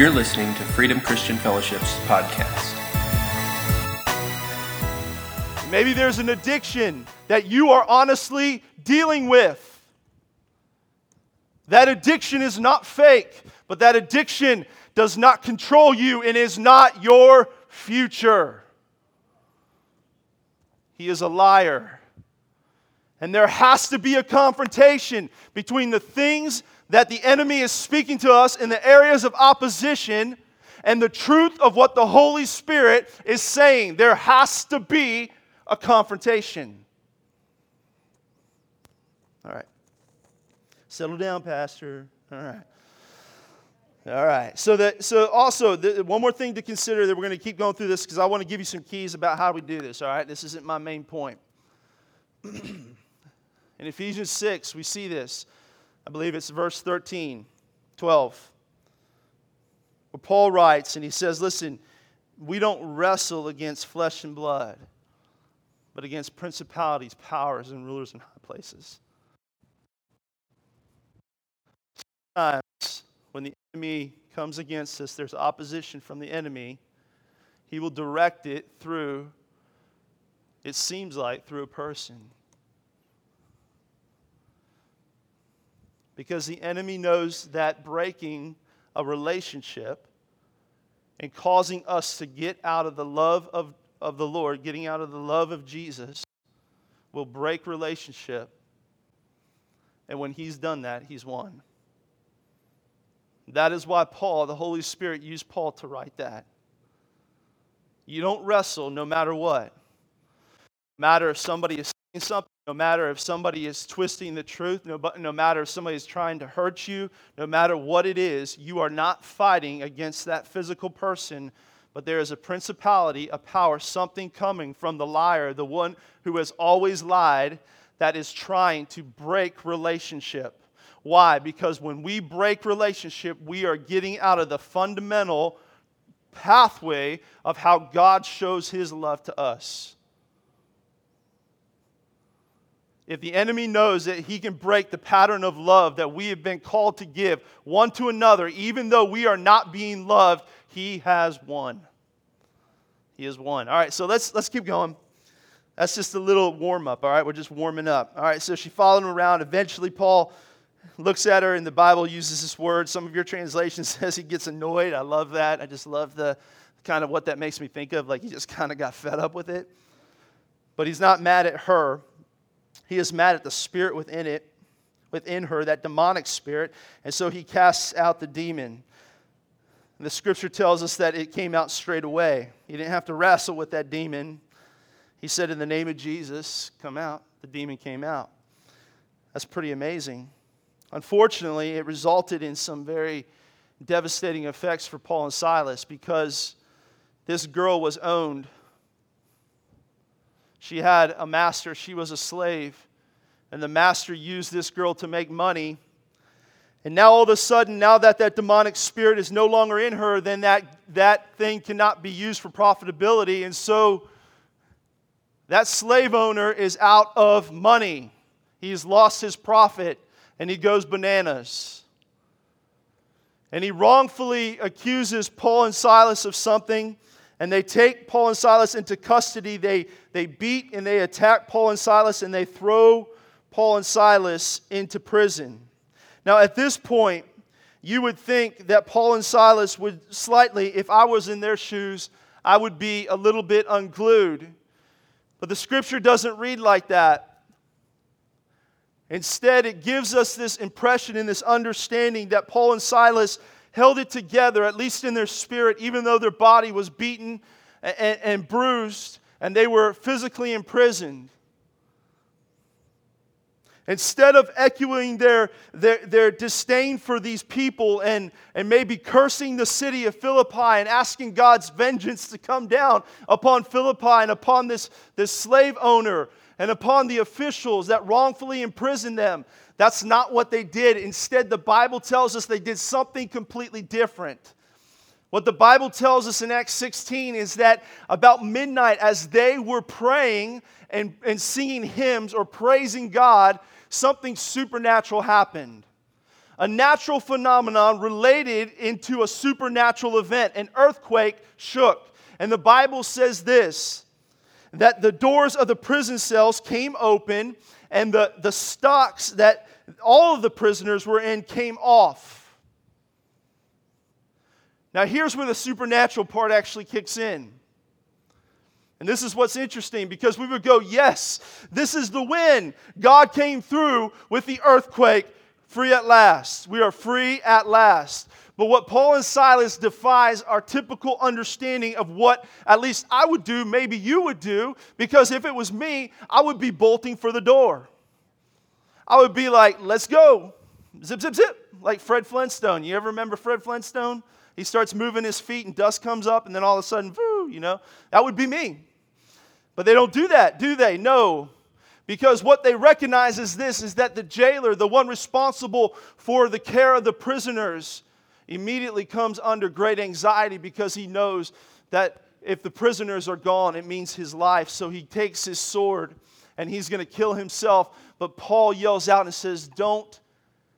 You're listening to Freedom Christian Fellowship's podcast. Maybe there's an addiction that you are honestly dealing with. That addiction is not fake, but that addiction does not control you and is not your future. He is a liar. And there has to be a confrontation between the things that the enemy is speaking to us in the areas of opposition and the truth of what the Holy Spirit is saying. There has to be a confrontation. All right. Settle down, Pastor. All right. All right. So that so also the, one more thing to consider that we're going to keep going through this because I want to give you some keys about how we do this. All right. This isn't my main point. In Ephesians 6, we see this. I believe it's verse 13, 12. Where Paul writes and he says, Listen, we don't wrestle against flesh and blood, but against principalities, powers, and rulers in high places. Sometimes when the enemy comes against us, there's opposition from the enemy. He will direct it through, it seems like, through a person. Because the enemy knows that breaking a relationship and causing us to get out of the love of, of the Lord, getting out of the love of Jesus, will break relationship. And when he's done that, he's won. That is why Paul, the Holy Spirit, used Paul to write that. You don't wrestle no matter what. No matter if somebody is saying something, no matter if somebody is twisting the truth, no, no matter if somebody is trying to hurt you, no matter what it is, you are not fighting against that physical person, but there is a principality, a power, something coming from the liar, the one who has always lied, that is trying to break relationship. Why? Because when we break relationship, we are getting out of the fundamental pathway of how God shows his love to us. If the enemy knows that he can break the pattern of love that we have been called to give one to another, even though we are not being loved, he has won. He has won. All right, so let's, let's keep going. That's just a little warm up, all right? We're just warming up. All right, so she followed him around. Eventually, Paul looks at her, and the Bible uses this word. Some of your translations says he gets annoyed. I love that. I just love the kind of what that makes me think of. Like he just kind of got fed up with it. But he's not mad at her. He is mad at the spirit within it, within her, that demonic spirit. And so he casts out the demon. And the scripture tells us that it came out straight away. He didn't have to wrestle with that demon. He said, In the name of Jesus, come out. The demon came out. That's pretty amazing. Unfortunately, it resulted in some very devastating effects for Paul and Silas because this girl was owned. She had a master, she was a slave, and the master used this girl to make money. And now, all of a sudden, now that that demonic spirit is no longer in her, then that, that thing cannot be used for profitability. And so, that slave owner is out of money. He's lost his profit and he goes bananas. And he wrongfully accuses Paul and Silas of something, and they take Paul and Silas into custody. They, they beat and they attack Paul and Silas, and they throw Paul and Silas into prison. Now, at this point, you would think that Paul and Silas would slightly, if I was in their shoes, I would be a little bit unglued. But the scripture doesn't read like that. Instead, it gives us this impression and this understanding that Paul and Silas held it together, at least in their spirit, even though their body was beaten and, and bruised and they were physically imprisoned. Instead of echoing their, their, their disdain for these people and, and maybe cursing the city of Philippi and asking God's vengeance to come down upon Philippi and upon this, this slave owner and upon the officials that wrongfully imprisoned them. That's not what they did. Instead, the Bible tells us they did something completely different. What the Bible tells us in Acts 16 is that about midnight, as they were praying and, and singing hymns or praising God, something supernatural happened. a natural phenomenon related into a supernatural event. An earthquake shook. And the Bible says this that the doors of the prison cells came open and the, the stocks that all of the prisoners were in came off. Now, here's where the supernatural part actually kicks in. And this is what's interesting because we would go, yes, this is the win. God came through with the earthquake, free at last. We are free at last. But what Paul and Silas defies our typical understanding of what at least I would do, maybe you would do, because if it was me, I would be bolting for the door. I would be like, let's go. Zip, zip, zip. Like Fred Flintstone. You ever remember Fred Flintstone? He starts moving his feet and dust comes up, and then all of a sudden, woo, you know, that would be me. But they don't do that, do they? No. Because what they recognize is this is that the jailer, the one responsible for the care of the prisoners, immediately comes under great anxiety because he knows that if the prisoners are gone, it means his life. So he takes his sword and he's going to kill himself. But Paul yells out and says, Don't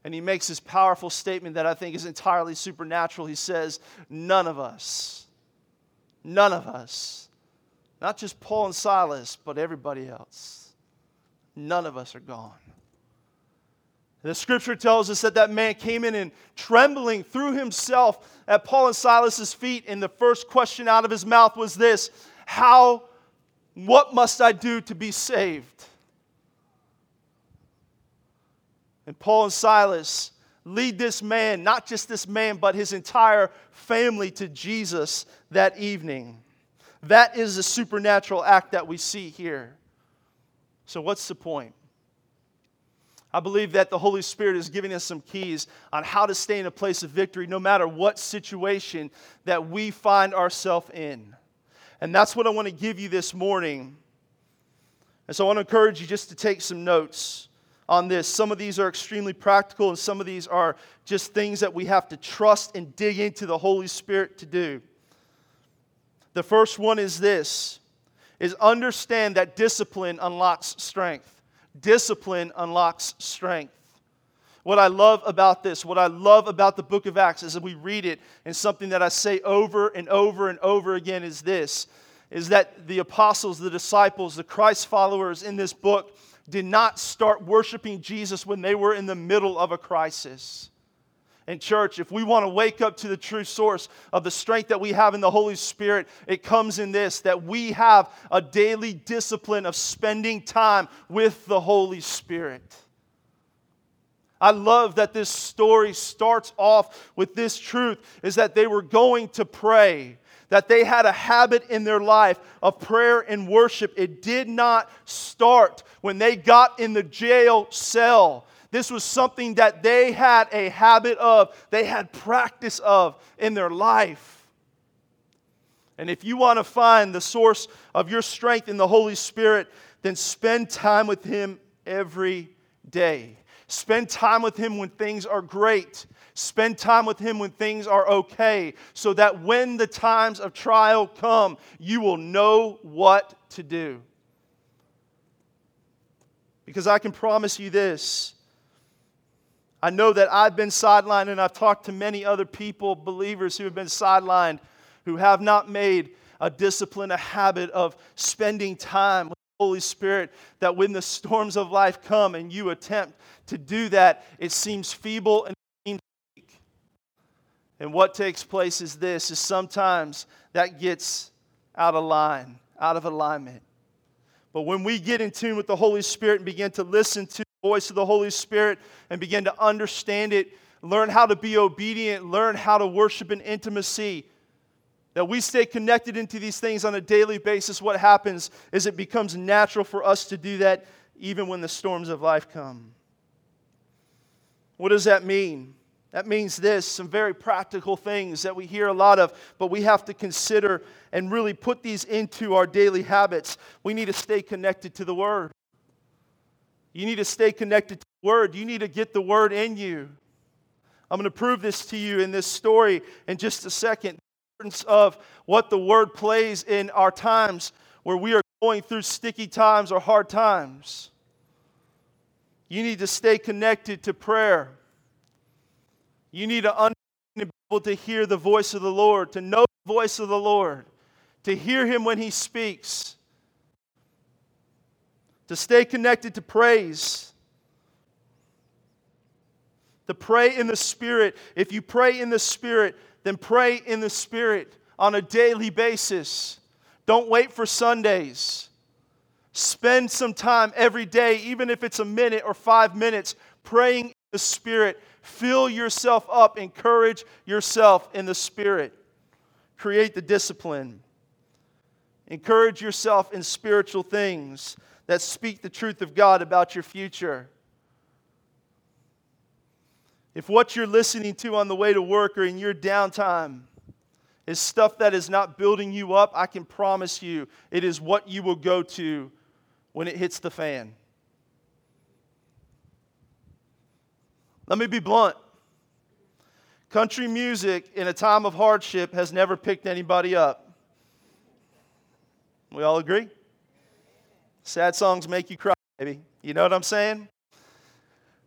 and he makes this powerful statement that I think is entirely supernatural. He says, None of us, none of us, not just Paul and Silas, but everybody else, none of us are gone. The scripture tells us that that man came in and trembling threw himself at Paul and Silas's feet, and the first question out of his mouth was this How, what must I do to be saved? And Paul and Silas lead this man, not just this man, but his entire family to Jesus that evening. That is the supernatural act that we see here. So, what's the point? I believe that the Holy Spirit is giving us some keys on how to stay in a place of victory no matter what situation that we find ourselves in. And that's what I want to give you this morning. And so I want to encourage you just to take some notes on this. Some of these are extremely practical, and some of these are just things that we have to trust and dig into the Holy Spirit to do. The first one is this is understand that discipline unlocks strength. Discipline unlocks strength. What I love about this, what I love about the book of Acts is that we read it, and something that I say over and over and over again is this is that the apostles, the disciples, the Christ followers in this book did not start worshiping Jesus when they were in the middle of a crisis. And, church, if we want to wake up to the true source of the strength that we have in the Holy Spirit, it comes in this that we have a daily discipline of spending time with the Holy Spirit. I love that this story starts off with this truth is that they were going to pray that they had a habit in their life of prayer and worship. It did not start when they got in the jail cell. This was something that they had a habit of, they had practice of in their life. And if you want to find the source of your strength in the Holy Spirit, then spend time with Him every day. Spend time with Him when things are great. Spend time with Him when things are okay, so that when the times of trial come, you will know what to do. Because I can promise you this. I know that I've been sidelined, and I've talked to many other people, believers who have been sidelined, who have not made a discipline, a habit of spending time with Holy Spirit. That when the storms of life come and you attempt to do that, it seems feeble and weak. and what takes place is this is sometimes that gets out of line, out of alignment. But when we get in tune with the Holy Spirit and begin to listen to the voice of the Holy Spirit and begin to understand it, learn how to be obedient, learn how to worship in intimacy, that we stay connected into these things on a daily basis, what happens is it becomes natural for us to do that even when the storms of life come. What does that mean? That means this some very practical things that we hear a lot of, but we have to consider and really put these into our daily habits. We need to stay connected to the Word. You need to stay connected to the Word. You need to get the Word in you. I'm going to prove this to you in this story in just a second. Importance of what the Word plays in our times where we are going through sticky times or hard times. You need to stay connected to prayer. You need to and be able to hear the voice of the Lord, to know the voice of the Lord, to hear Him when He speaks, to stay connected to praise, to pray in the Spirit. If you pray in the Spirit, then pray in the Spirit on a daily basis. Don't wait for Sundays. Spend some time every day, even if it's a minute or five minutes, praying in the Spirit. Fill yourself up, encourage yourself in the Spirit. Create the discipline. Encourage yourself in spiritual things that speak the truth of God about your future. If what you're listening to on the way to work or in your downtime is stuff that is not building you up, I can promise you it is what you will go to when it hits the fan. Let me be blunt. Country music in a time of hardship has never picked anybody up. We all agree? Sad songs make you cry, baby. You know what I'm saying?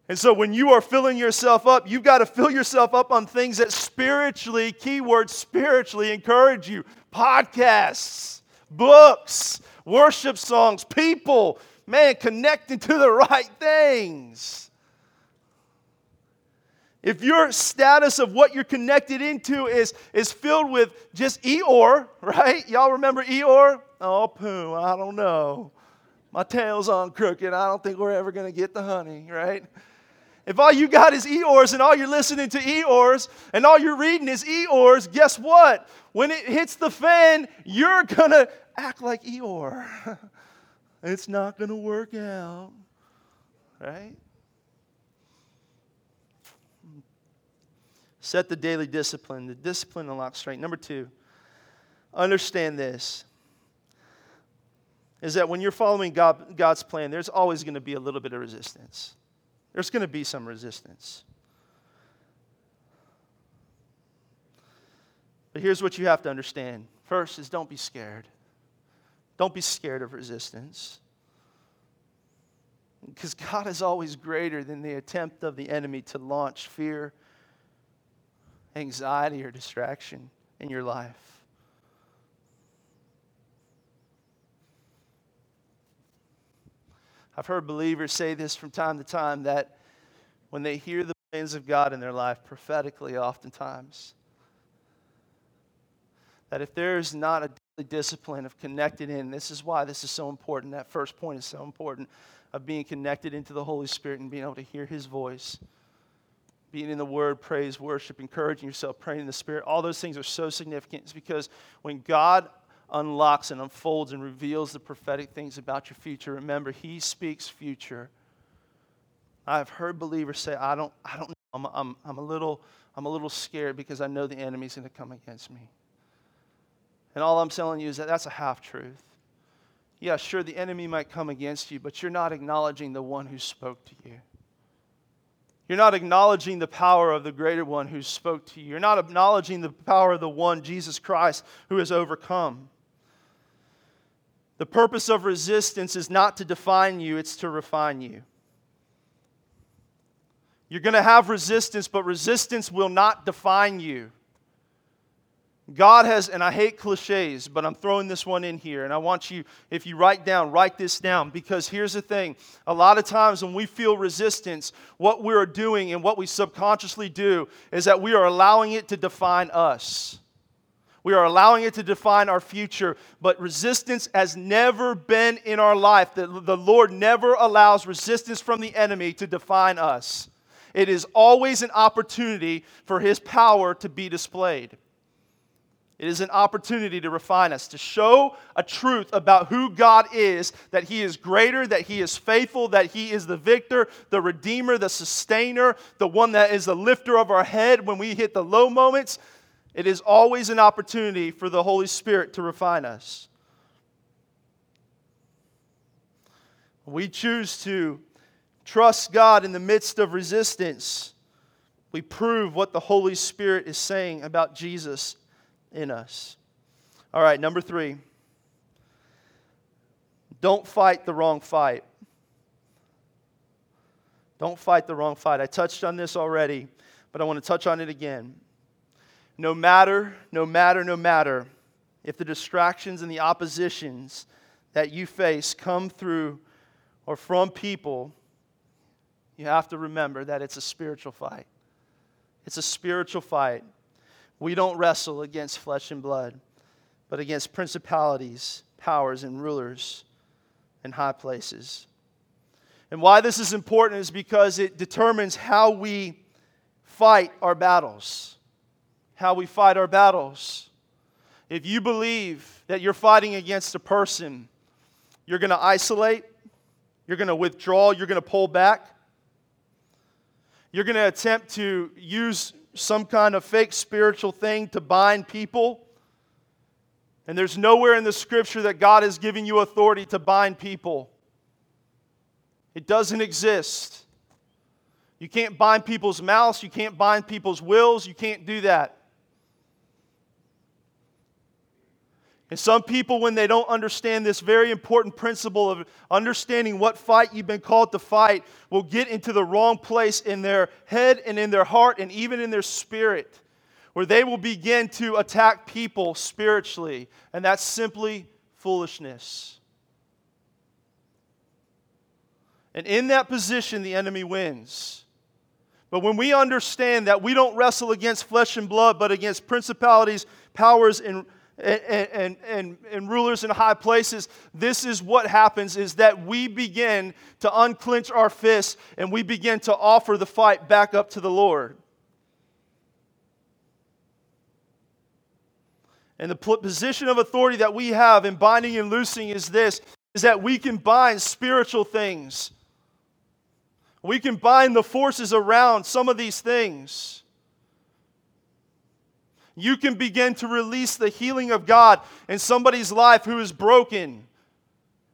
And so when you are filling yourself up, you've got to fill yourself up on things that spiritually, keyword spiritually, encourage you. Podcasts, books, worship songs, people, man, connecting to the right things. If your status of what you're connected into is, is filled with just Eeyore, right? Y'all remember Eeyore? Oh, poo, I don't know. My tail's on crooked. I don't think we're ever going to get the honey, right? If all you got is Eeyores and all you're listening to Eeyores and all you're reading is Eeyores, guess what? When it hits the fan, you're going to act like Eeyore. it's not going to work out, right? Set the daily discipline. The discipline unlocks strength. Number two, understand this is that when you're following God, God's plan, there's always going to be a little bit of resistance. There's going to be some resistance. But here's what you have to understand first is don't be scared. Don't be scared of resistance. Because God is always greater than the attempt of the enemy to launch fear, anxiety, or distraction in your life. I've heard believers say this from time to time that when they hear the plans of God in their life, prophetically, oftentimes, that if there is not a daily discipline of connected in, this is why this is so important. That first point is so important of being connected into the Holy Spirit and being able to hear His voice. Being in the Word, praise, worship, encouraging yourself, praying in the Spirit, all those things are so significant. It's because when God unlocks and unfolds and reveals the prophetic things about your future. Remember, He speaks future. I've heard believers say, I don't, I don't know. I'm, I'm, I'm, a little, I'm a little scared because I know the enemy's going to come against me. And all I'm telling you is that that's a half truth. Yeah, sure, the enemy might come against you, but you're not acknowledging the one who spoke to you. You're not acknowledging the power of the greater one who spoke to you. You're not acknowledging the power of the one, Jesus Christ, who has overcome. The purpose of resistance is not to define you, it's to refine you. You're going to have resistance, but resistance will not define you. God has, and I hate cliches, but I'm throwing this one in here. And I want you, if you write down, write this down. Because here's the thing a lot of times when we feel resistance, what we're doing and what we subconsciously do is that we are allowing it to define us. We are allowing it to define our future, but resistance has never been in our life. The, the Lord never allows resistance from the enemy to define us. It is always an opportunity for his power to be displayed. It is an opportunity to refine us, to show a truth about who God is, that He is greater, that He is faithful, that He is the victor, the redeemer, the sustainer, the one that is the lifter of our head when we hit the low moments, it is always an opportunity for the Holy Spirit to refine us. We choose to trust God in the midst of resistance. We prove what the Holy Spirit is saying about Jesus in us. All right, number three. Don't fight the wrong fight. Don't fight the wrong fight. I touched on this already. but I want to touch on it again. No matter, no matter, no matter if the distractions and the oppositions that you face come through or from people, you have to remember that it's a spiritual fight. It's a spiritual fight. We don't wrestle against flesh and blood, but against principalities, powers, and rulers in high places. And why this is important is because it determines how we fight our battles. How we fight our battles. If you believe that you're fighting against a person, you're going to isolate, you're going to withdraw, you're going to pull back. You're going to attempt to use some kind of fake spiritual thing to bind people. And there's nowhere in the scripture that God has given you authority to bind people. It doesn't exist. You can't bind people's mouths, you can't bind people's wills, you can't do that. And some people, when they don't understand this very important principle of understanding what fight you've been called to fight, will get into the wrong place in their head and in their heart and even in their spirit, where they will begin to attack people spiritually. And that's simply foolishness. And in that position, the enemy wins. But when we understand that we don't wrestle against flesh and blood, but against principalities, powers, and and, and, and, and, rulers in high places, this is what happens is that we begin to unclench our fists and we begin to offer the fight back up to the Lord. And the position of authority that we have in binding and loosing is this is that we can bind spiritual things. We can bind the forces around some of these things you can begin to release the healing of God in somebody's life who is broken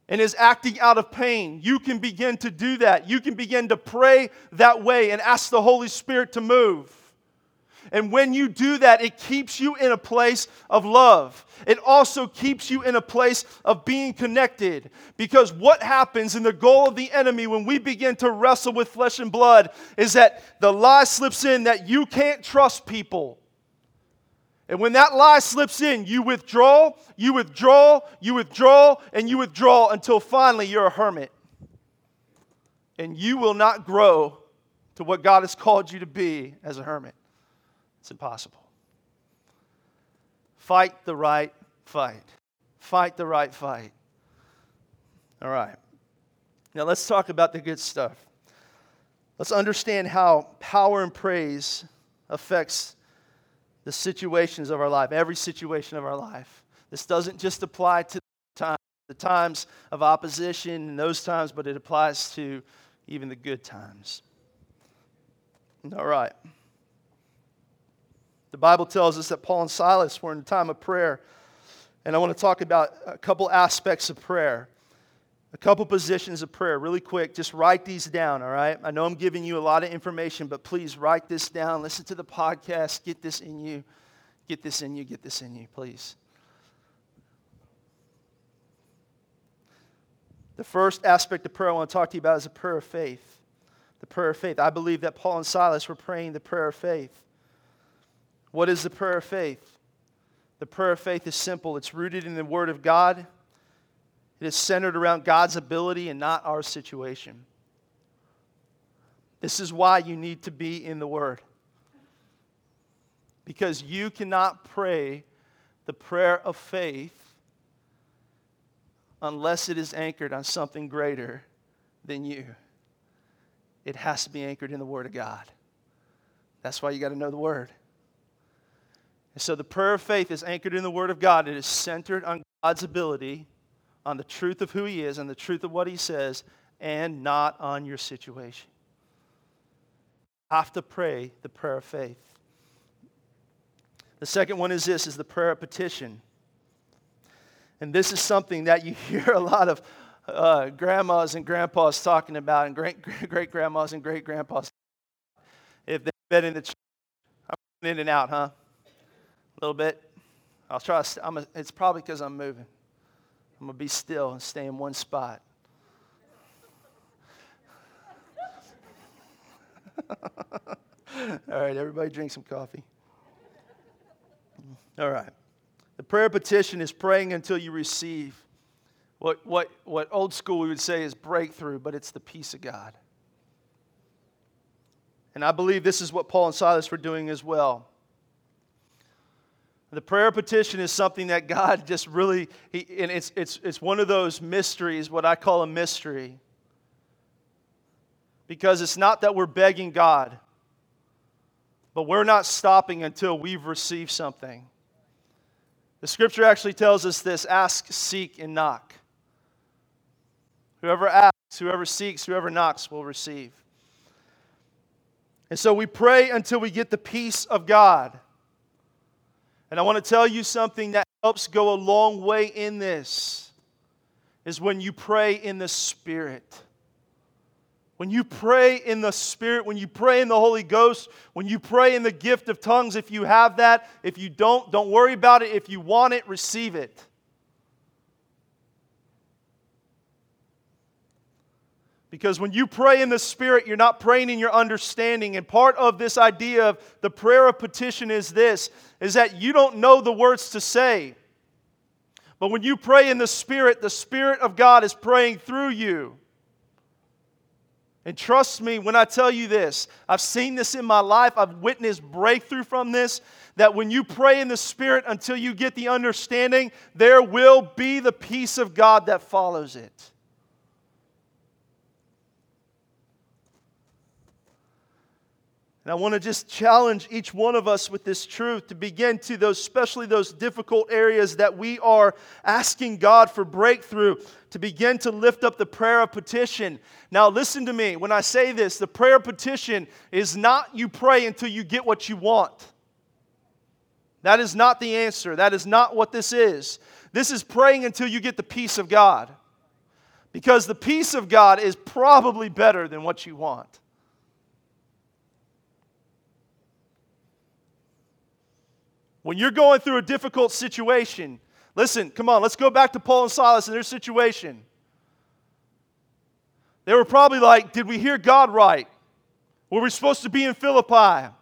and is acting out of pain. You can begin to do that. You can begin to pray that way and ask the Holy Spirit to move. And when you do that, it keeps you in a place of love. It also keeps you in a place of being connected. Because what happens in the goal of the enemy when we begin to wrestle with flesh and blood is that the lie slips in that you can't trust people. And when that lie slips in, you withdraw, you withdraw, you withdraw, and you withdraw until finally you're a hermit. And you will not grow to what God has called you to be as a hermit. It's impossible. Fight the right fight. Fight the right fight. All right. Now let's talk about the good stuff. Let's understand how power and praise affects the situations of our life, every situation of our life. This doesn't just apply to time, the times of opposition and those times, but it applies to even the good times. All right. The Bible tells us that Paul and Silas were in a time of prayer. And I want to talk about a couple aspects of prayer a couple positions of prayer really quick. Just write these down, all right? I know I'm giving you a lot of information, but please write this down. Listen to the podcast. Get this in you. Get this in you. Get this in you, please. The first aspect of prayer I want to talk to you about is a prayer of faith. The prayer of faith. I believe that Paul and Silas were praying the prayer of faith. What is the prayer of faith? The prayer of faith is simple it's rooted in the Word of God it is centered around God's ability and not our situation. This is why you need to be in the Word. Because you cannot pray the prayer of faith unless it is anchored on something greater than you. It has to be anchored in the Word of God. That's why you got to know the Word. And so the prayer of faith is anchored in the Word of God. It is centered on God's ability on the truth of who He is and the truth of what He says, and not on your situation. Have to pray the prayer of faith. The second one is this is the prayer of petition. And this is something that you hear a lot of uh, grandmas and grandpas talking about, and great great grandmas and great grandpas. If they've been in the church, I'm in and out, huh? A little bit. I'll try. I'm a, it's probably because I'm moving. I'm going to be still and stay in one spot. All right, everybody drink some coffee. All right. The prayer petition is praying until you receive what, what, what old school we would say is breakthrough, but it's the peace of God. And I believe this is what Paul and Silas were doing as well. The prayer petition is something that God just really, he, and it's, it's, it's one of those mysteries, what I call a mystery. Because it's not that we're begging God, but we're not stopping until we've received something. The scripture actually tells us this ask, seek, and knock. Whoever asks, whoever seeks, whoever knocks will receive. And so we pray until we get the peace of God. And I want to tell you something that helps go a long way in this is when you pray in the Spirit. When you pray in the Spirit, when you pray in the Holy Ghost, when you pray in the gift of tongues, if you have that, if you don't, don't worry about it. If you want it, receive it. Because when you pray in the Spirit, you're not praying in your understanding. And part of this idea of the prayer of petition is this is that you don't know the words to say. But when you pray in the Spirit, the Spirit of God is praying through you. And trust me when I tell you this, I've seen this in my life, I've witnessed breakthrough from this. That when you pray in the Spirit until you get the understanding, there will be the peace of God that follows it. And I want to just challenge each one of us with this truth to begin to those, especially those difficult areas that we are asking God for breakthrough, to begin to lift up the prayer of petition. Now, listen to me. When I say this, the prayer of petition is not you pray until you get what you want. That is not the answer. That is not what this is. This is praying until you get the peace of God. Because the peace of God is probably better than what you want. When you're going through a difficult situation, listen, come on, let's go back to Paul and Silas and their situation. They were probably like, Did we hear God right? Were we supposed to be in Philippi?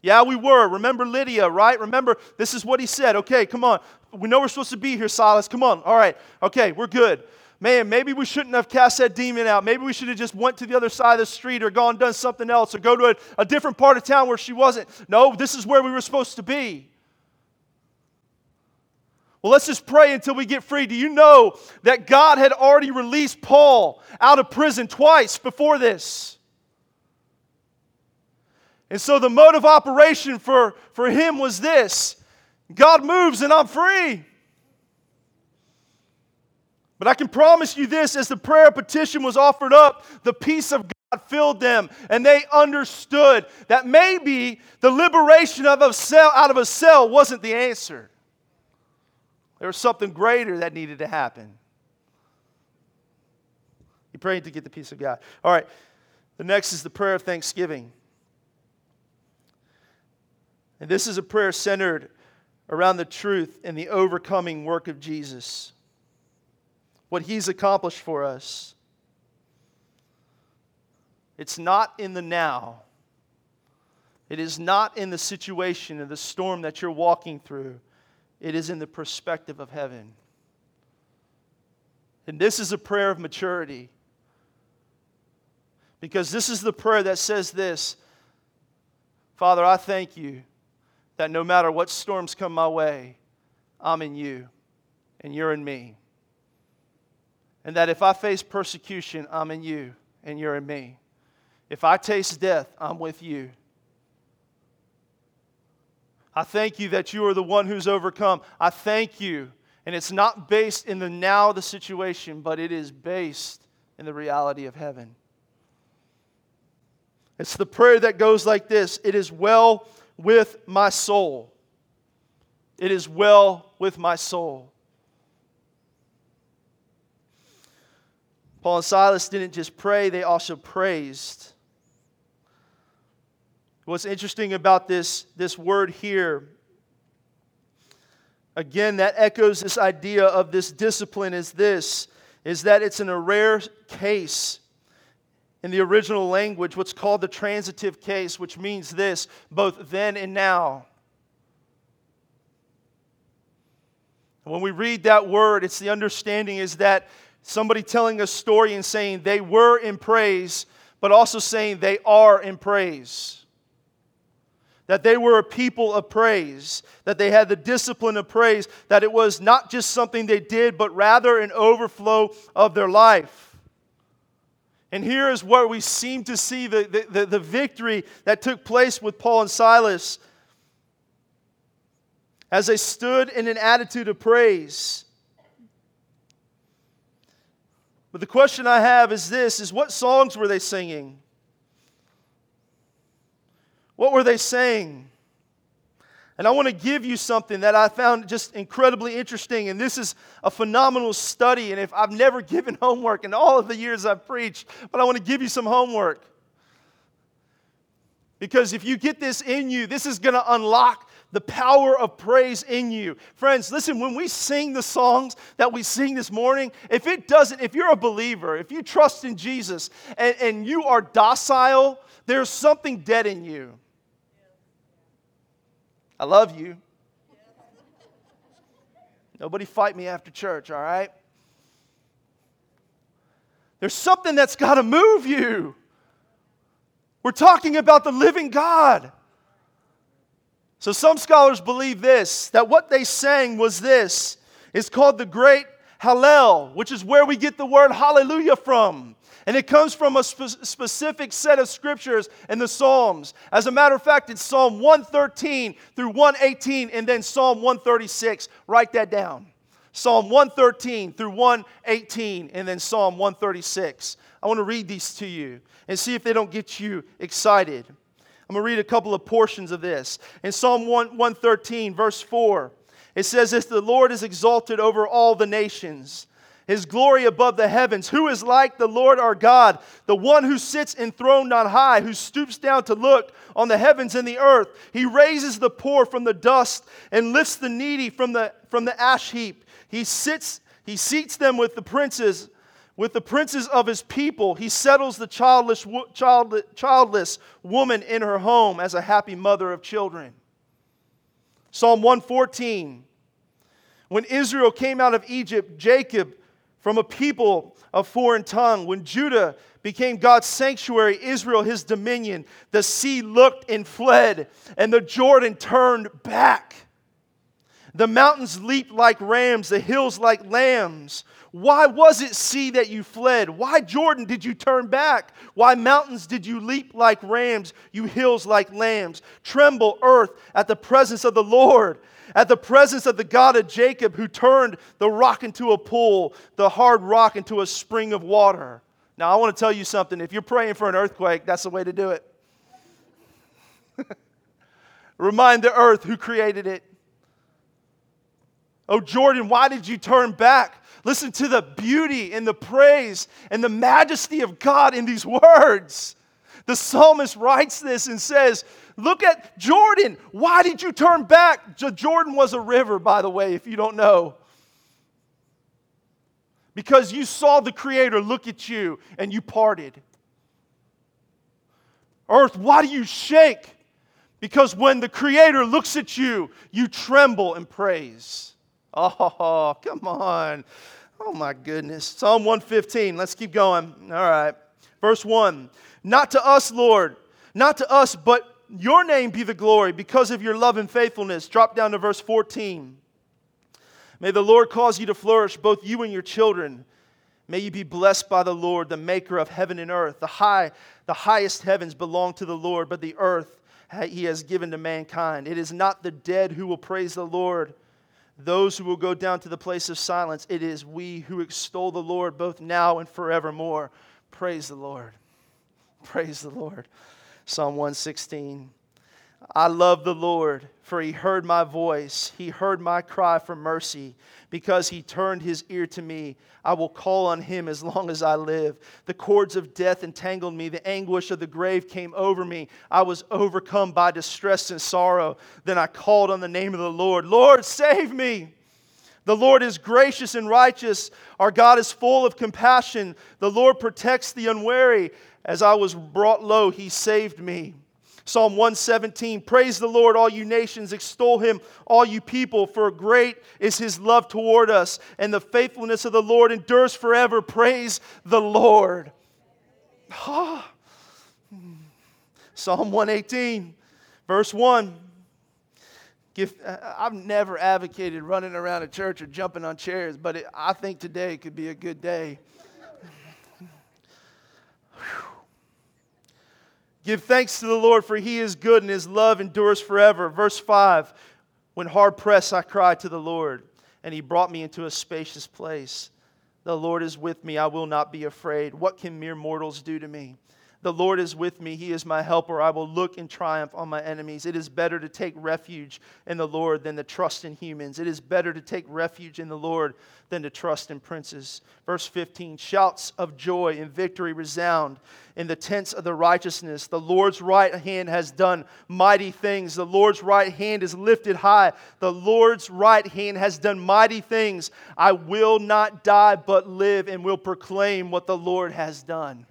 Yeah, we were. Remember Lydia, right? Remember, this is what he said. Okay, come on. We know we're supposed to be here, Silas. Come on. All right. Okay, we're good. Man, maybe we shouldn't have cast that demon out. Maybe we should have just went to the other side of the street or gone done something else or go to a, a different part of town where she wasn't. No, this is where we were supposed to be. Well, let's just pray until we get free. Do you know that God had already released Paul out of prison twice before this? And so the mode of operation for, for him was this God moves and I'm free. But I can promise you this as the prayer petition was offered up, the peace of God filled them, and they understood that maybe the liberation of a cell out of a cell wasn't the answer. There was something greater that needed to happen. He prayed to get the peace of God. All right, the next is the prayer of thanksgiving. And this is a prayer centered around the truth and the overcoming work of Jesus, what he's accomplished for us. It's not in the now. It is not in the situation of the storm that you're walking through it is in the perspective of heaven. And this is a prayer of maturity. Because this is the prayer that says this Father, I thank you that no matter what storms come my way, I'm in you and you're in me. And that if I face persecution, I'm in you and you're in me. If I taste death, I'm with you I thank you that you are the one who's overcome. I thank you. And it's not based in the now the situation, but it is based in the reality of heaven. It's the prayer that goes like this It is well with my soul. It is well with my soul. Paul and Silas didn't just pray, they also praised. What's interesting about this, this word here, again, that echoes this idea of this discipline is this, is that it's in a rare case. in the original language what's called the transitive case, which means this both then and now. When we read that word, it's the understanding is that somebody telling a story and saying they were in praise, but also saying they are in praise. That they were a people of praise, that they had the discipline of praise, that it was not just something they did, but rather an overflow of their life. And here is where we seem to see the, the, the, victory that took place with Paul and Silas as they stood in an attitude of praise. But the question I have is this is what songs were they singing? What were they saying? And I want to give you something that I found just incredibly interesting. And this is a phenomenal study. And if I've never given homework in all of the years I've preached, but I want to give you some homework. Because if you get this in you, this is going to unlock the power of praise in you. Friends, listen, when we sing the songs that we sing this morning, if it doesn't, if you're a believer, if you trust in Jesus and, and you are docile, there's something dead in you. I love you. Nobody fight me after church, all right? There's something that's got to move you. We're talking about the living God. So some scholars believe this that what they sang was this. It's called the Great Hallel, which is where we get the word hallelujah from. And it comes from a spe- specific set of scriptures in the Psalms. As a matter of fact, it's Psalm 113 through 118 and then Psalm 136. Write that down. Psalm 113 through 118 and then Psalm 136. I want to read these to you and see if they don't get you excited. I'm going to read a couple of portions of this. In Psalm 1, 113, verse 4, it says this The Lord is exalted over all the nations, his glory above the heavens. Who is like the Lord our God, the one who sits enthroned on high, who stoops down to look on the heavens and the earth? He raises the poor from the dust and lifts the needy from the, from the ash heap. He sits, he seats them with the princes with the princes of his people, he settles the childless, child, childless woman in her home as a happy mother of children. Psalm 114 When Israel came out of Egypt, Jacob from a people of foreign tongue, when Judah became God's sanctuary, Israel his dominion, the sea looked and fled, and the Jordan turned back. The mountains leaped like rams, the hills like lambs. Why was it sea that you fled? Why Jordan did you turn back? Why mountains did you leap like rams, you hills like lambs? Tremble, earth, at the presence of the Lord, at the presence of the God of Jacob, who turned the rock into a pool, the hard rock into a spring of water. Now, I want to tell you something. If you're praying for an earthquake, that's the way to do it. Remind the earth who created it. Oh, Jordan, why did you turn back? Listen to the beauty and the praise and the majesty of God in these words. The psalmist writes this and says, Look at Jordan. Why did you turn back? Jordan was a river, by the way, if you don't know. Because you saw the Creator look at you and you parted. Earth, why do you shake? Because when the Creator looks at you, you tremble and praise. Oh, come on. Oh my goodness. Psalm 115. Let's keep going. All right. Verse 1. Not to us, Lord, not to us, but your name be the glory because of your love and faithfulness. Drop down to verse 14. May the Lord cause you to flourish, both you and your children. May you be blessed by the Lord, the maker of heaven and earth. The high, the highest heavens belong to the Lord, but the earth he has given to mankind. It is not the dead who will praise the Lord those who will go down to the place of silence. It is we who extol the Lord both now and forevermore. Praise the Lord. Praise the Lord. Psalm 116. I love the Lord, for he heard my voice. He heard my cry for mercy. Because he turned his ear to me, I will call on him as long as I live. The cords of death entangled me. The anguish of the grave came over me. I was overcome by distress and sorrow. Then I called on the name of the Lord Lord, save me. The Lord is gracious and righteous. Our God is full of compassion. The Lord protects the unwary. As I was brought low, he saved me. Psalm 117 Praise the Lord, all you nations, extol him, all you people, for great is his love toward us, and the faithfulness of the Lord endures forever. Praise the Lord. Ah. Psalm 118, verse 1. Give, I've never advocated running around a church or jumping on chairs, but it, I think today could be a good day. Give thanks to the Lord, for he is good and his love endures forever. Verse 5 When hard pressed, I cried to the Lord, and he brought me into a spacious place. The Lord is with me, I will not be afraid. What can mere mortals do to me? The Lord is with me. He is my helper. I will look in triumph on my enemies. It is better to take refuge in the Lord than to trust in humans. It is better to take refuge in the Lord than to trust in princes. Verse 15 Shouts of joy and victory resound in the tents of the righteousness. The Lord's right hand has done mighty things. The Lord's right hand is lifted high. The Lord's right hand has done mighty things. I will not die, but live and will proclaim what the Lord has done.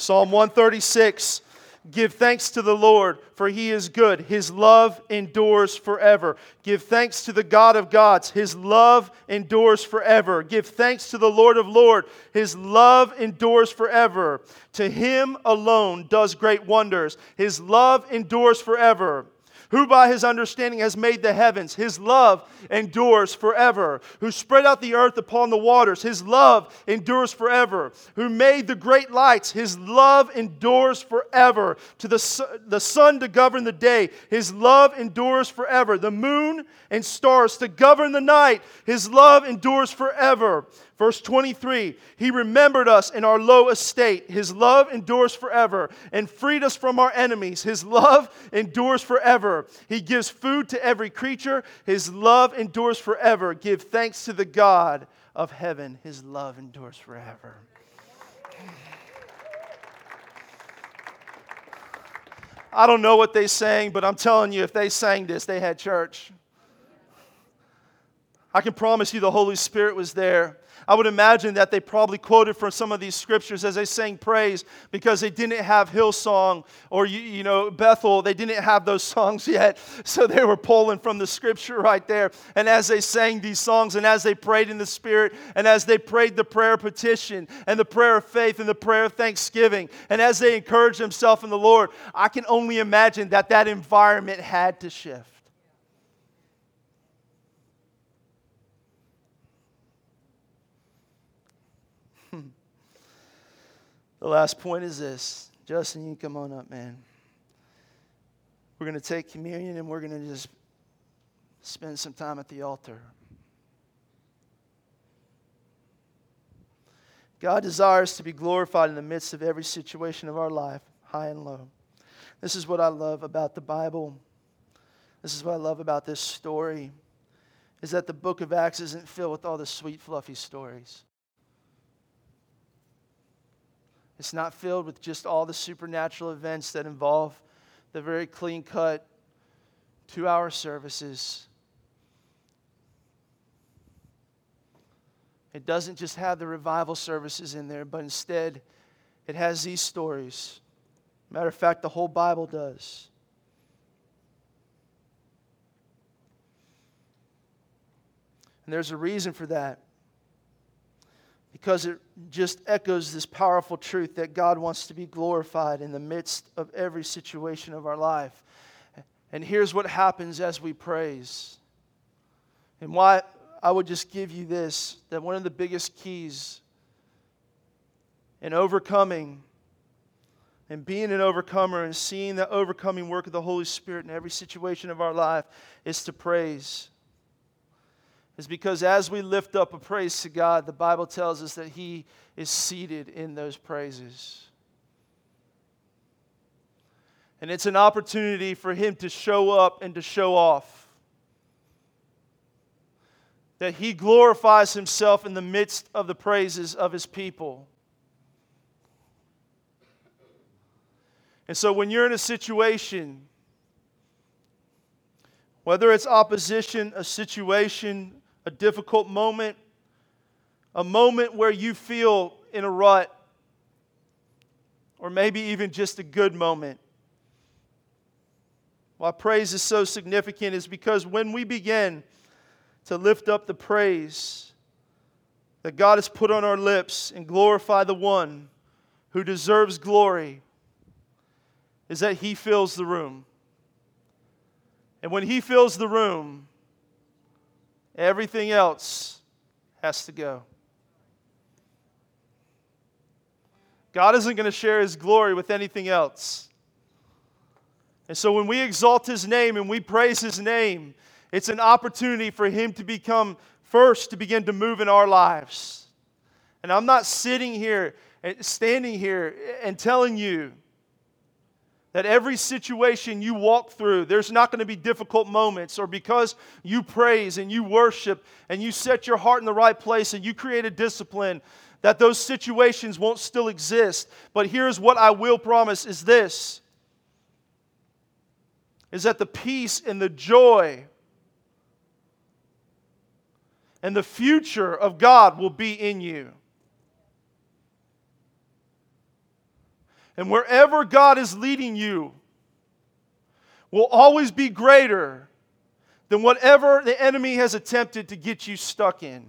Psalm 136 Give thanks to the Lord, for he is good. His love endures forever. Give thanks to the God of gods. His love endures forever. Give thanks to the Lord of lords. His love endures forever. To him alone does great wonders. His love endures forever who by his understanding has made the heavens. His love endures forever. Who spread out the earth upon the waters. His love endures forever. Who made the great lights. His love endures forever. To the, the sun to govern the day. His love endures forever. The moon and stars to govern the night. His love endures forever. Verse 23 He remembered us in our low estate. His love endures forever and freed us from our enemies. His love endures forever. He gives food to every creature. His love endures forever. Give thanks to the God of heaven. His love endures forever. I don't know what they sang, but I'm telling you, if they sang this, they had church. I can promise you the Holy Spirit was there. I would imagine that they probably quoted from some of these scriptures as they sang praise because they didn't have Hillsong or, you know, Bethel. They didn't have those songs yet. So they were pulling from the scripture right there. And as they sang these songs and as they prayed in the Spirit and as they prayed the prayer petition and the prayer of faith and the prayer of thanksgiving and as they encouraged themselves in the Lord, I can only imagine that that environment had to shift. The last point is this. Justin, you come on up, man. We're going to take communion and we're going to just spend some time at the altar. God desires to be glorified in the midst of every situation of our life, high and low. This is what I love about the Bible. This is what I love about this story is that the book of Acts isn't filled with all the sweet fluffy stories. It's not filled with just all the supernatural events that involve the very clean cut two hour services. It doesn't just have the revival services in there, but instead it has these stories. Matter of fact, the whole Bible does. And there's a reason for that because it just echoes this powerful truth that God wants to be glorified in the midst of every situation of our life. And here's what happens as we praise. And why I would just give you this that one of the biggest keys in overcoming and being an overcomer and seeing the overcoming work of the Holy Spirit in every situation of our life is to praise is because as we lift up a praise to God, the Bible tells us that He is seated in those praises. And it's an opportunity for Him to show up and to show off. That He glorifies Himself in the midst of the praises of His people. And so when you're in a situation Whether it's opposition, a situation, a difficult moment, a moment where you feel in a rut, or maybe even just a good moment. Why praise is so significant is because when we begin to lift up the praise that God has put on our lips and glorify the one who deserves glory, is that He fills the room. And when He fills the room, everything else has to go. God isn't going to share His glory with anything else. And so when we exalt His name and we praise His name, it's an opportunity for Him to become first to begin to move in our lives. And I'm not sitting here, eh, standing here, eh, and telling you that every situation you walk through, there's not going to be difficult moments, or because you praise and you worship and you set your heart in the right place and you create a discipline, that those situations won't still exist. But here's what I will promise is this is that the peace and the joy and the future of God will be in you. And wherever God is leading you will always be greater than whatever the enemy has attempted to get you stuck in.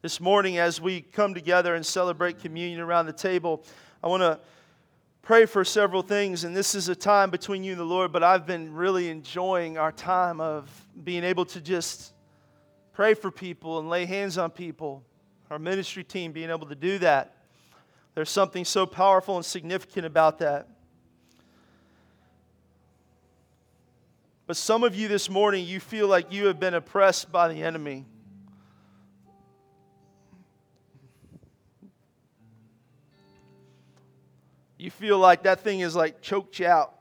This morning, as we come together and celebrate communion around the table, I want to pray for several things, and this is a time between you and the Lord, but I've been really enjoying our time of being able to just pray for people and lay hands on people. Our ministry team being able to do that. There's something so powerful and significant about that. But some of you this morning, you feel like you have been oppressed by the enemy. You feel like that thing is like choked you out.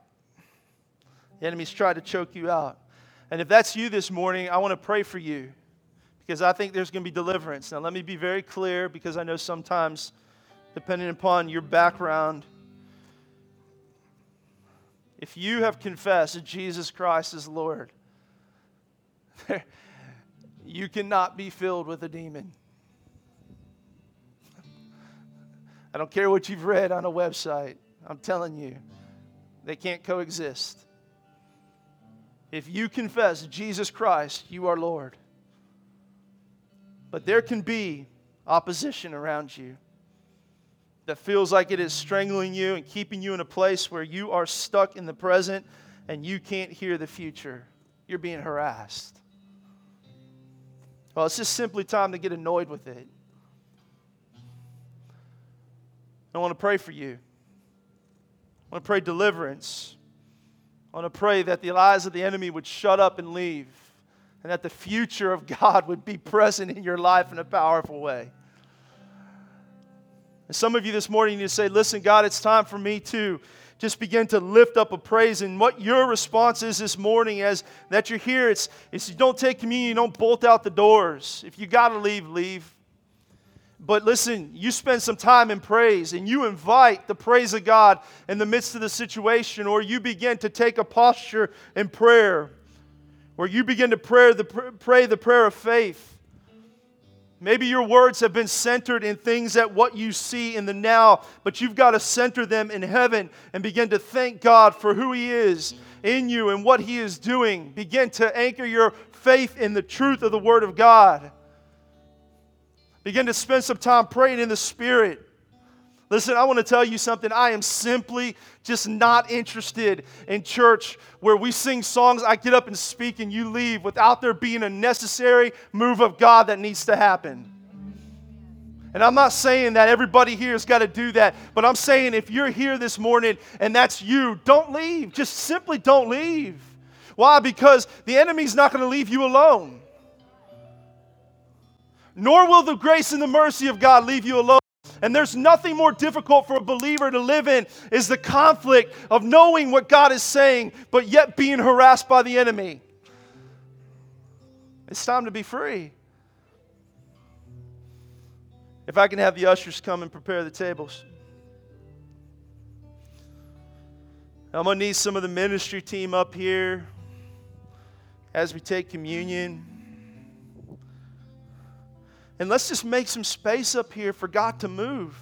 The enemy's tried to choke you out. And if that's you this morning, I want to pray for you because I think there's going to be deliverance. Now, let me be very clear because I know sometimes, depending upon your background, if you have confessed that Jesus Christ is Lord, you cannot be filled with a demon. I don't care what you've read on a website. I'm telling you, they can't coexist. If you confess Jesus Christ, you are Lord. But there can be opposition around you that feels like it is strangling you and keeping you in a place where you are stuck in the present and you can't hear the future. You're being harassed. Well, it's just simply time to get annoyed with it. I want to pray for you. I want to pray deliverance. I want to pray that the lies of the enemy would shut up and leave, and that the future of God would be present in your life in a powerful way. And some of you this morning to say, Listen, God, it's time for me to just begin to lift up a praise. And what your response is this morning as that you're here, it's, it's you don't take communion, you don't bolt out the doors. If you got to leave, leave. But listen, you spend some time in praise and you invite the praise of God in the midst of the situation, or you begin to take a posture in prayer where you begin to pray the, pray the prayer of faith. Maybe your words have been centered in things that what you see in the now, but you've got to center them in heaven and begin to thank God for who He is in you and what He is doing. Begin to anchor your faith in the truth of the Word of God. Begin to spend some time praying in the Spirit. Listen, I want to tell you something. I am simply just not interested in church where we sing songs, I get up and speak, and you leave without there being a necessary move of God that needs to happen. And I'm not saying that everybody here has got to do that, but I'm saying if you're here this morning and that's you, don't leave. Just simply don't leave. Why? Because the enemy's not going to leave you alone nor will the grace and the mercy of God leave you alone. And there's nothing more difficult for a believer to live in is the conflict of knowing what God is saying, but yet being harassed by the enemy. It's time to be free. If I can have the ushers come and prepare the tables. I'm going to need some of the ministry team up here as we take communion. And let's just make some space up here for God to move.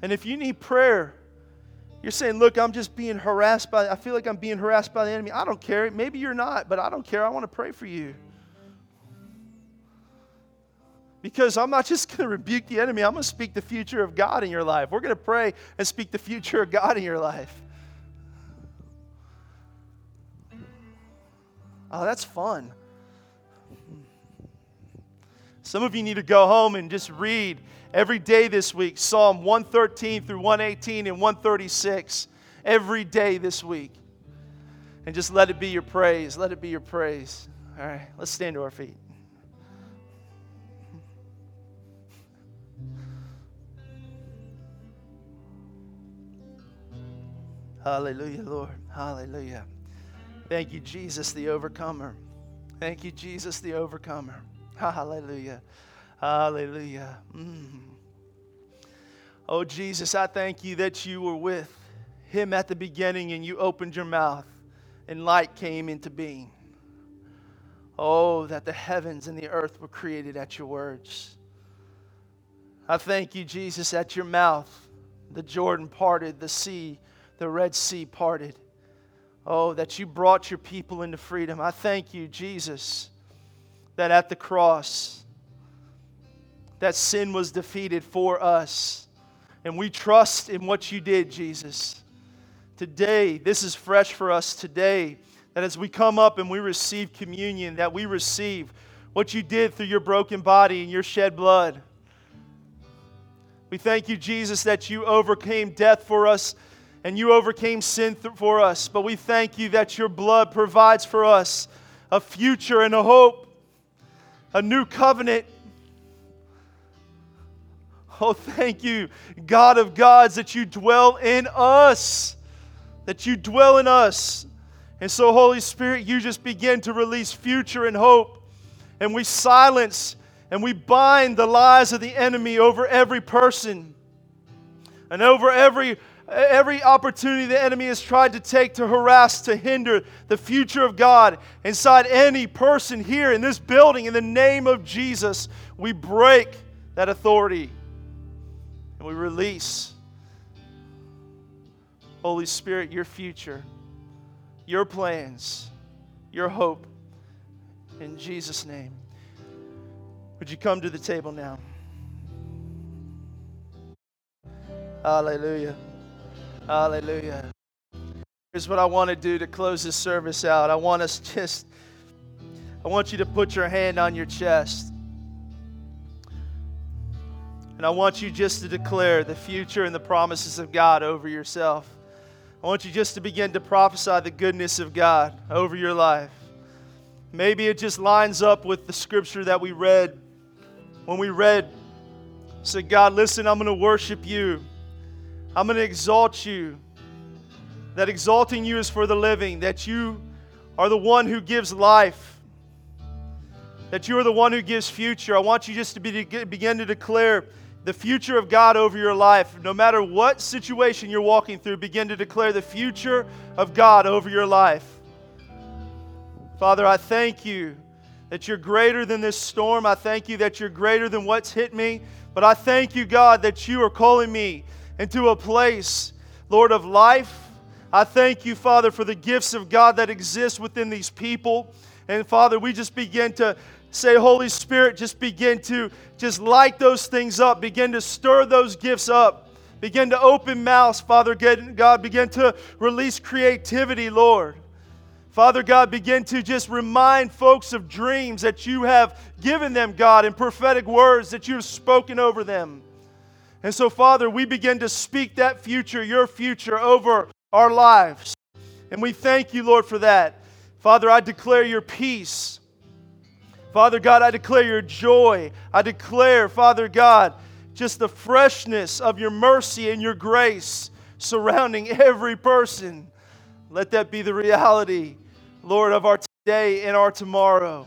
And if you need prayer, you're saying, Look, I'm just being harassed by, I feel like I'm being harassed by the enemy. I don't care. Maybe you're not, but I don't care. I want to pray for you. Because I'm not just going to rebuke the enemy, I'm going to speak the future of God in your life. We're going to pray and speak the future of God in your life. Oh, that's fun. Some of you need to go home and just read every day this week Psalm 113 through 118 and 136 every day this week. And just let it be your praise. Let it be your praise. All right, let's stand to our feet. Hallelujah, Lord. Hallelujah. Thank you, Jesus, the overcomer. Thank you, Jesus, the overcomer. Hallelujah. Hallelujah. Mm. Oh, Jesus, I thank you that you were with him at the beginning and you opened your mouth and light came into being. Oh, that the heavens and the earth were created at your words. I thank you, Jesus, at your mouth the Jordan parted, the sea the Red Sea parted. Oh, that you brought your people into freedom. I thank you, Jesus, that at the cross, that sin was defeated for us. And we trust in what you did, Jesus. Today, this is fresh for us today, that as we come up and we receive communion, that we receive what you did through your broken body and your shed blood. We thank you, Jesus, that you overcame death for us and you overcame sin th- for us. But we thank you that your blood provides for us a future and a hope, a new covenant. Oh, thank you, God of gods, that you dwell in us, that you dwell in us. And so, Holy Spirit, you just begin to release future and hope. And we silence and we bind the lies of the enemy over every person and over every every opportunity the enemy has tried to take to harass, to hinder the future of God inside any person here in this building, in the name of Jesus, we break that authority and we release, Holy Spirit, your future, your plans, your hope. In Jesus' name. Would you come to the table now? Hallelujah. Hallelujah. Here's what I want to do to close this service out. I want us just, I want you to put your hand on your chest. And I want you just to declare the future and the promises of God over yourself. I want you just to begin to prophesy the goodness of God over your life. Maybe it just lines up with the scripture that we read when we read, said, God, listen, I'm going to worship you. I'm going to exalt you. That exalting you is for the living, that you are the one who gives life, that you are the one who gives future. I want you just to be, to begin to declare the future of God over your life. No matter what situation you're walking through, begin to declare the future of God over your life. Father, I thank you that you're greater than this storm. I thank you that you're greater than what's hit me. But I thank you, God, that you are calling me into a place, Lord, of life. I thank you, Father, for the gifts of God that exist within these people. And Father, we just begin to say, Holy Spirit, just begin to just light those things up, begin to stir those gifts up. Begin to open mouths, Father God. Begin to release creativity, Lord. Father God, begin to just remind folks of dreams that you have given them, God, and prophetic words that you have spoken over them. And so, Father, we begin to speak that future, your future, over our lives. And we thank you, Lord, for that. Father, I declare your peace. Father God, I declare your joy. I declare, Father God, just the freshness of your mercy and your grace surrounding every person. Let that be the reality, Lord, of our today and our tomorrow.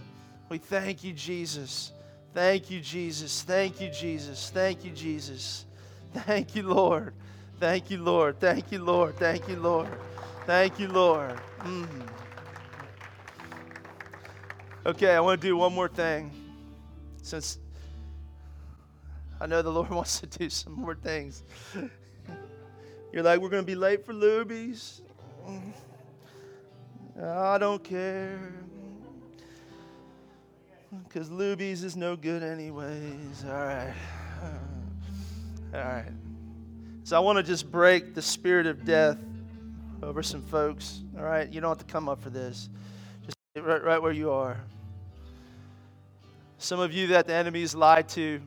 We thank you, Jesus. Thank you, Jesus. Thank you, Jesus. Thank you, Jesus. Thank you, Lord. Thank you, Lord. Thank you, Lord. Thank you, Lord. Thank you, Lord. Mm. Okay, I want to do one more thing. Since I know the Lord wants to do some more things. You're like, we're going to be late for Luby's. I don't care. Because Luby's is no good, anyways. All right. All right. So I want to just break the spirit of death over some folks. All right. You don't have to come up for this. Just right, right where you are. Some of you that the enemy's lied to.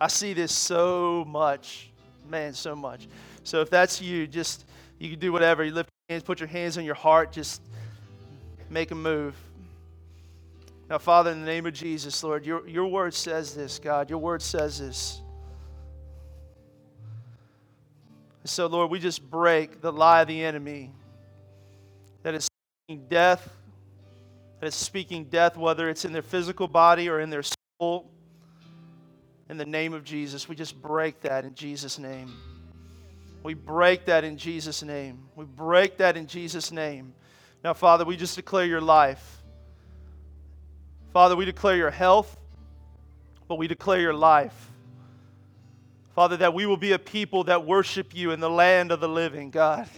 I see this so much. Man, so much. So if that's you, just you can do whatever. You lift your hands, put your hands on your heart, just make a move. Now, Father, in the name of Jesus, Lord, your, your word says this, God. Your word says this. So, Lord, we just break the lie of the enemy that is speaking death, that is speaking death, whether it's in their physical body or in their soul. In the name of Jesus, we just break that in Jesus' name. We break that in Jesus' name. We break that in Jesus' name. Now, Father, we just declare your life. Father, we declare your health, but we declare your life. Father, that we will be a people that worship you in the land of the living, God.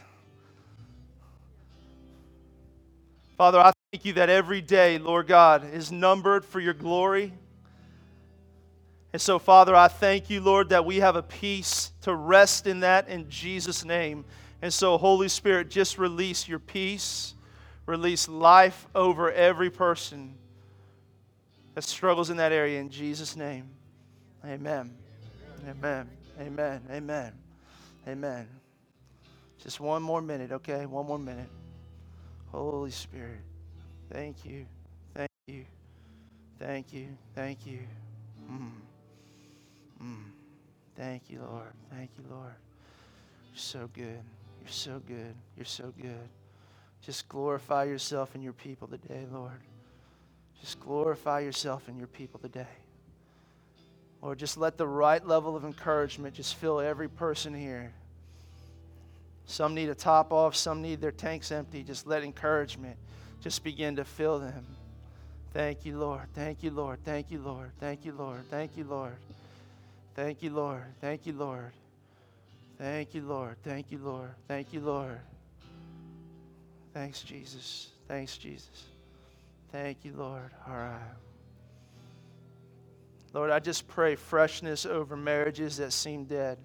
Father, I thank you that every day, Lord God, is numbered for your glory. And so, Father, I thank you, Lord, that we have a peace to rest in that in Jesus' name. And so, Holy Spirit, just release your peace, release life over every person that struggles in that area in Jesus' name. Amen. Amen. Amen. Amen. Amen. Just one more minute, okay? One more minute. Holy Spirit, thank you. Thank you. Thank you. Thank you. Mm. Mm. Thank you, Lord. Thank you, Lord. You're so good. You're so good. You're so good. Just glorify yourself and your people today, Lord. Just glorify yourself and your people today. Lord, just let the right level of encouragement just fill every person here. Some need a top off, some need their tanks empty. Just let encouragement just begin to fill them. Thank you, Lord. Thank you, Lord. Thank you, Lord. Thank you, Lord. Thank you, Lord. Thank you, Lord. Thank you, Lord. Thank you, Lord. Thank you, Lord. Thank you, Lord. Thanks, Jesus. Thanks, Jesus. Thank you, Lord. All right. Lord, I just pray freshness over marriages that seem dead.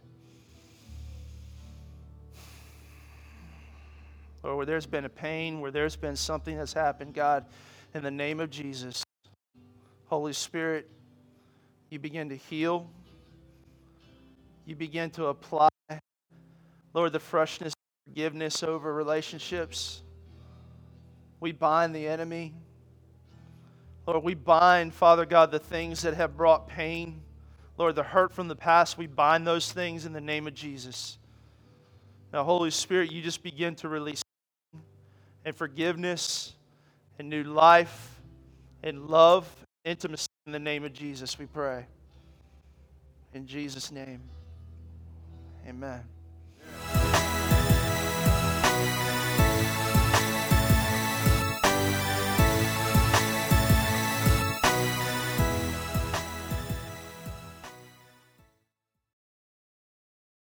Lord, where there's been a pain, where there's been something that's happened, God, in the name of Jesus, Holy Spirit, you begin to heal. You begin to apply, Lord, the freshness, forgiveness over relationships. We bind the enemy. Lord, we bind, Father God, the things that have brought pain. Lord, the hurt from the past, we bind those things in the name of Jesus. Now, Holy Spirit, you just begin to release and forgiveness and new life and love, intimacy in the name of Jesus, we pray. In Jesus' name, amen.